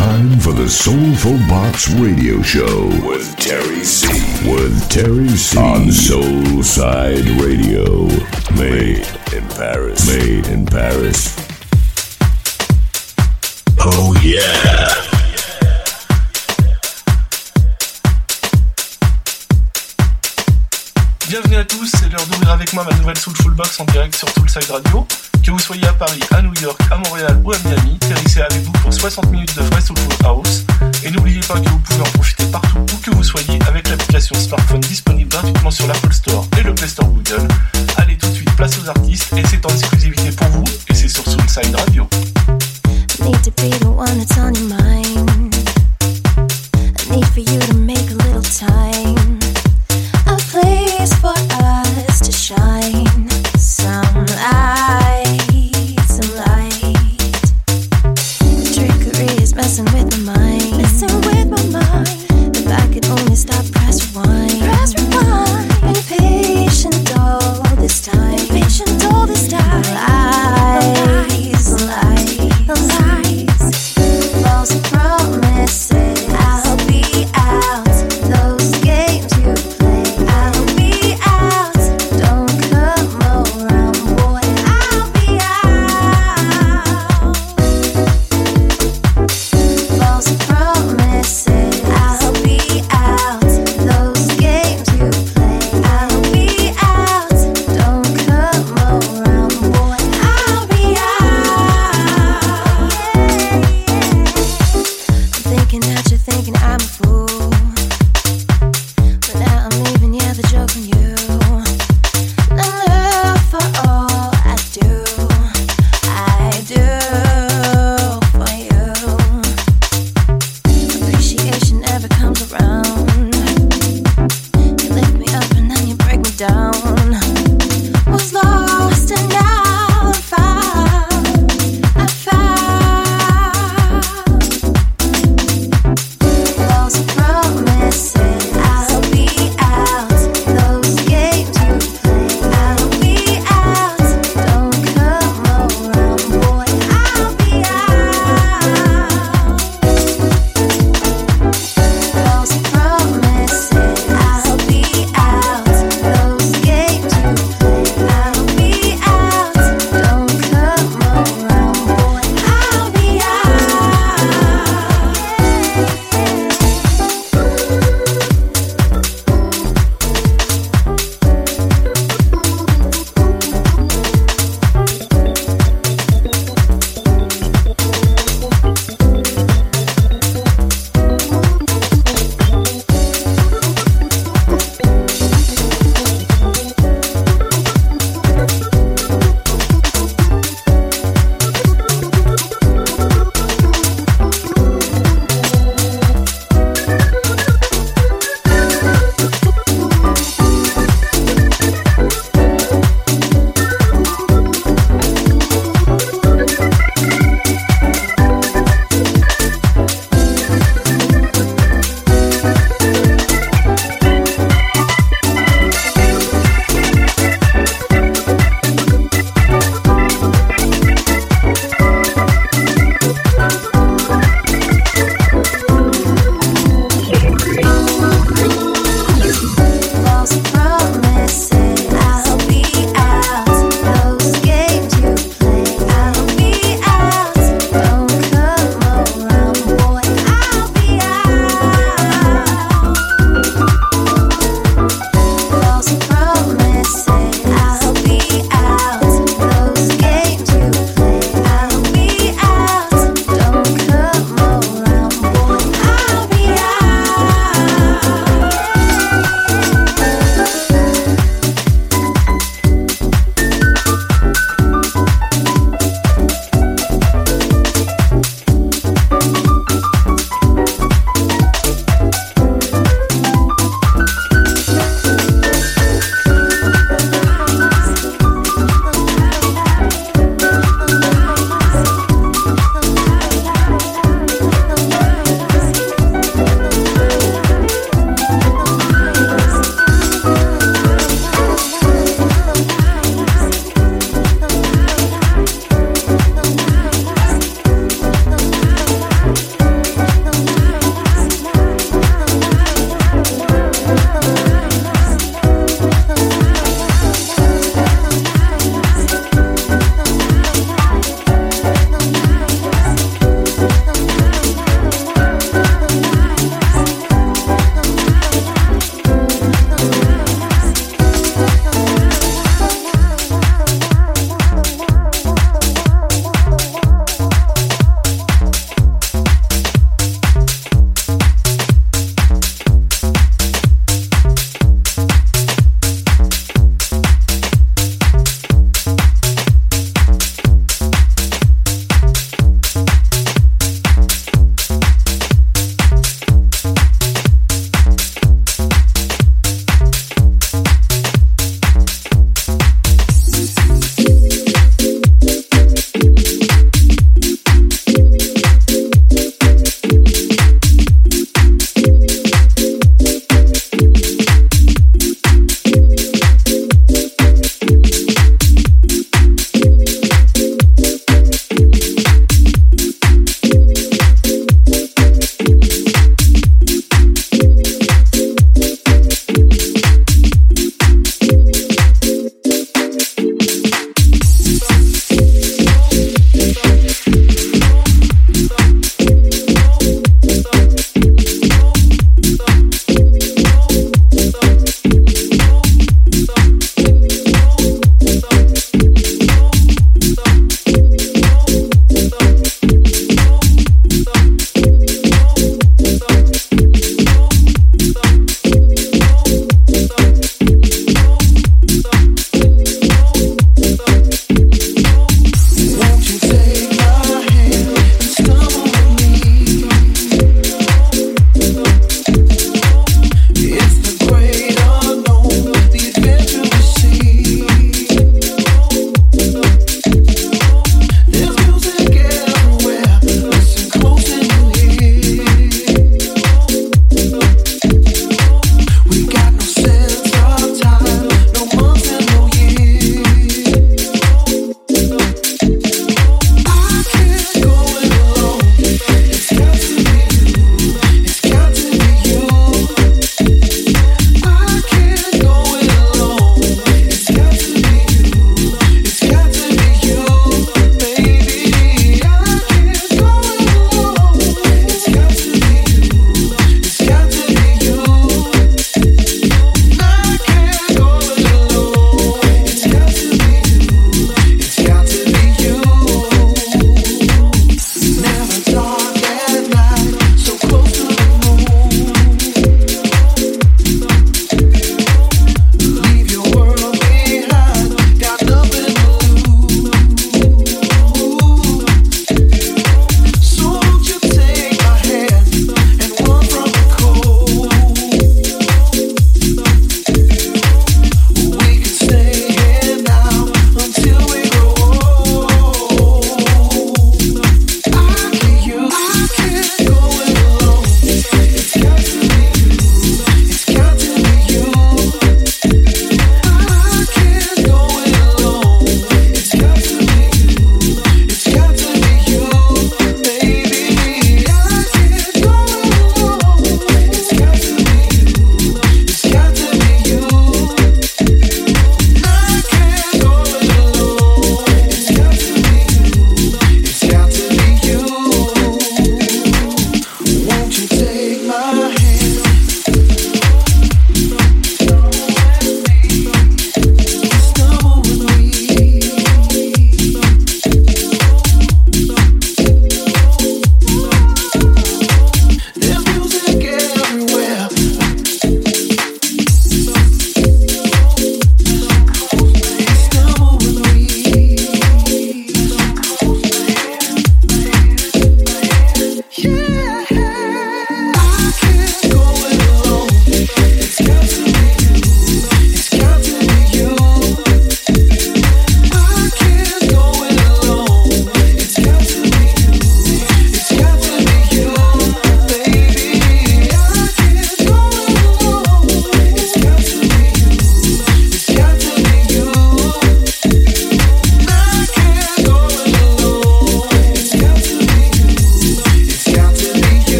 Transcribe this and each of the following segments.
time for the Soulful Box Radio Show with Terry C. With Terry C. On Soulside Radio. Made in Paris. Made in Paris. Oh, yeah. Bienvenue à tous, c'est l'heure d'ouvrir avec moi ma nouvelle Soulful Box en direct sur Soulside Radio. Que vous soyez à Paris, à New York, à Montréal ou à Miami, est avec vous pour 60 minutes de vrai Soulful House. Et n'oubliez pas que vous pouvez en profiter partout où que vous soyez avec l'application smartphone disponible gratuitement sur l'Apple Store et le Play Store Google. Allez tout de suite, place aux artistes et c'est en exclusivité pour vous et c'est sur Soulside Radio.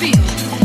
feel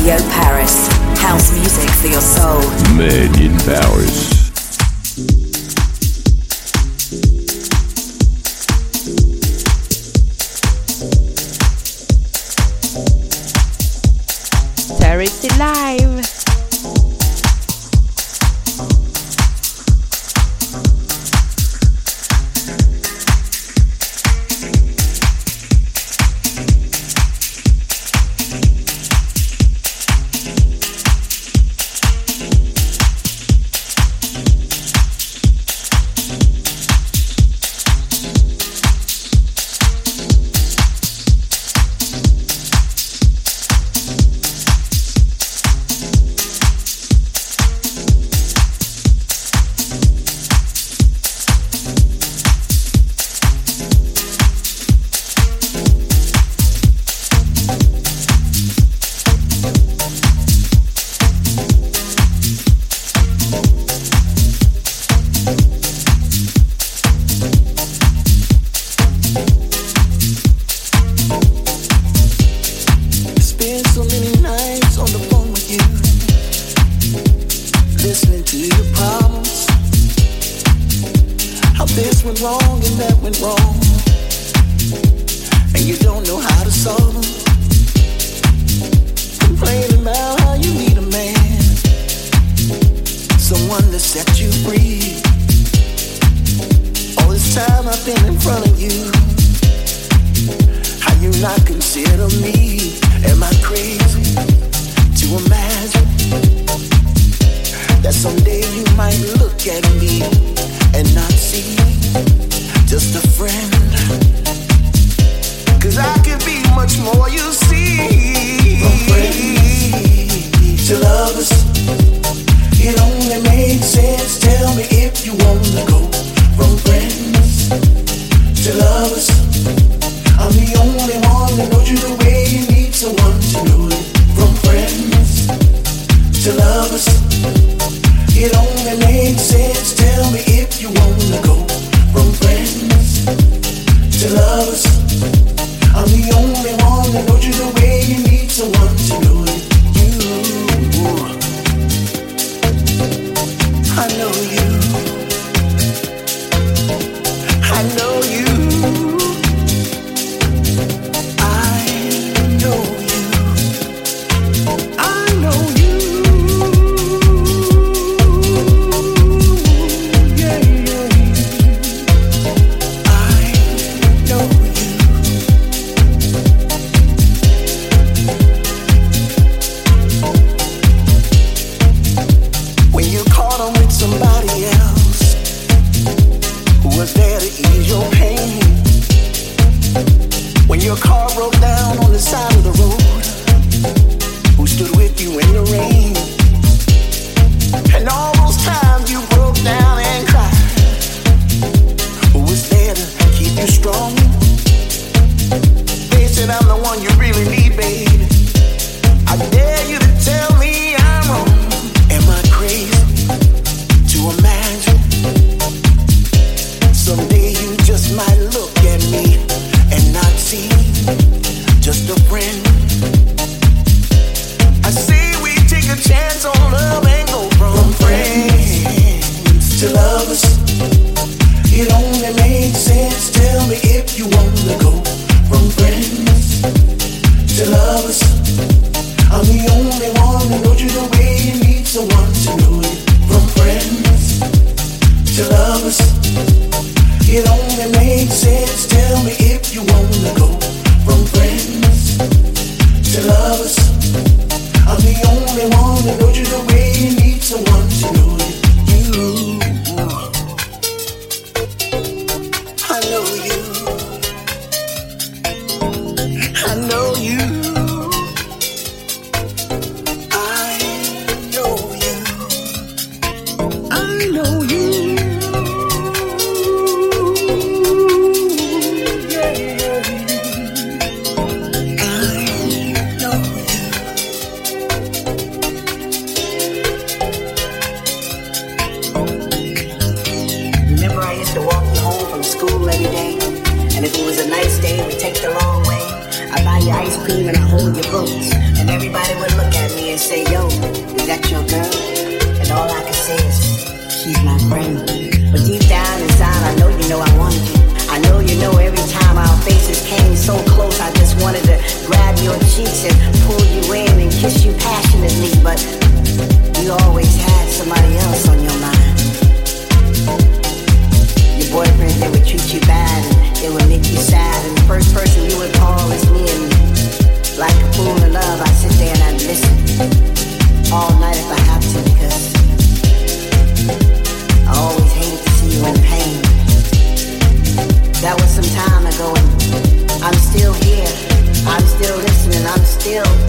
Radio Paris. House music for your soul. Made in Paris. and not see. Just a friend. Listening.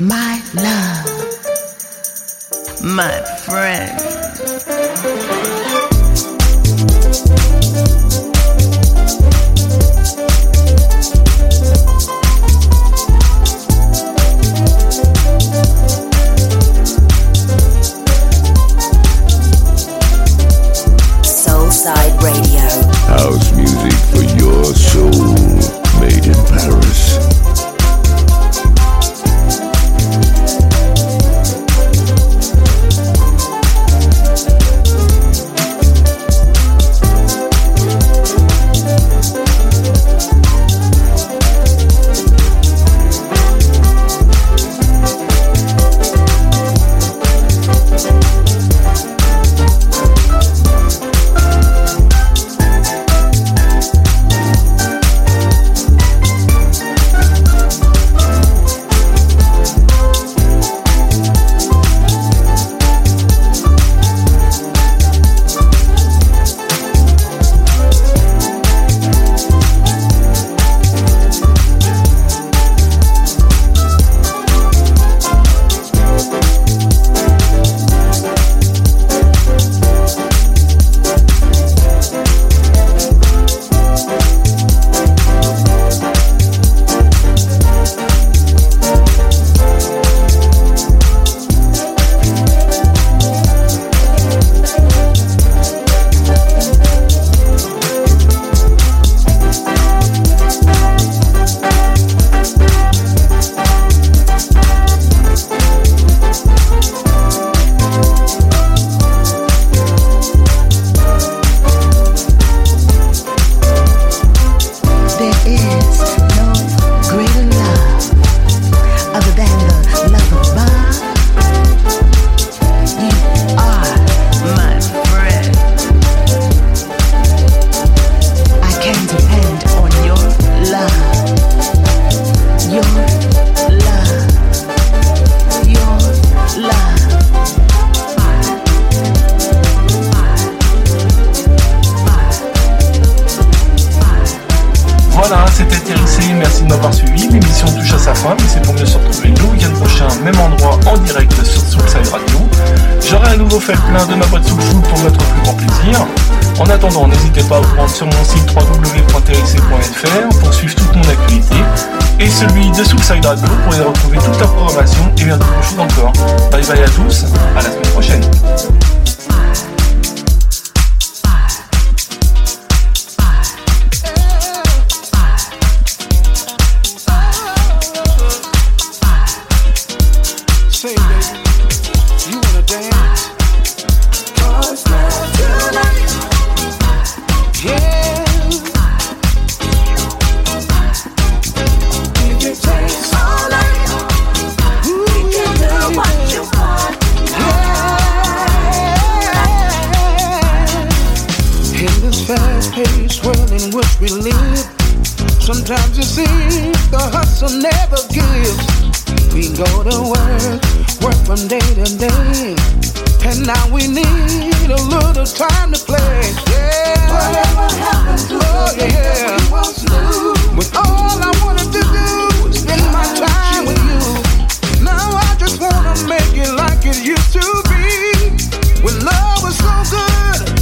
my love, my friend. free. When love was so good.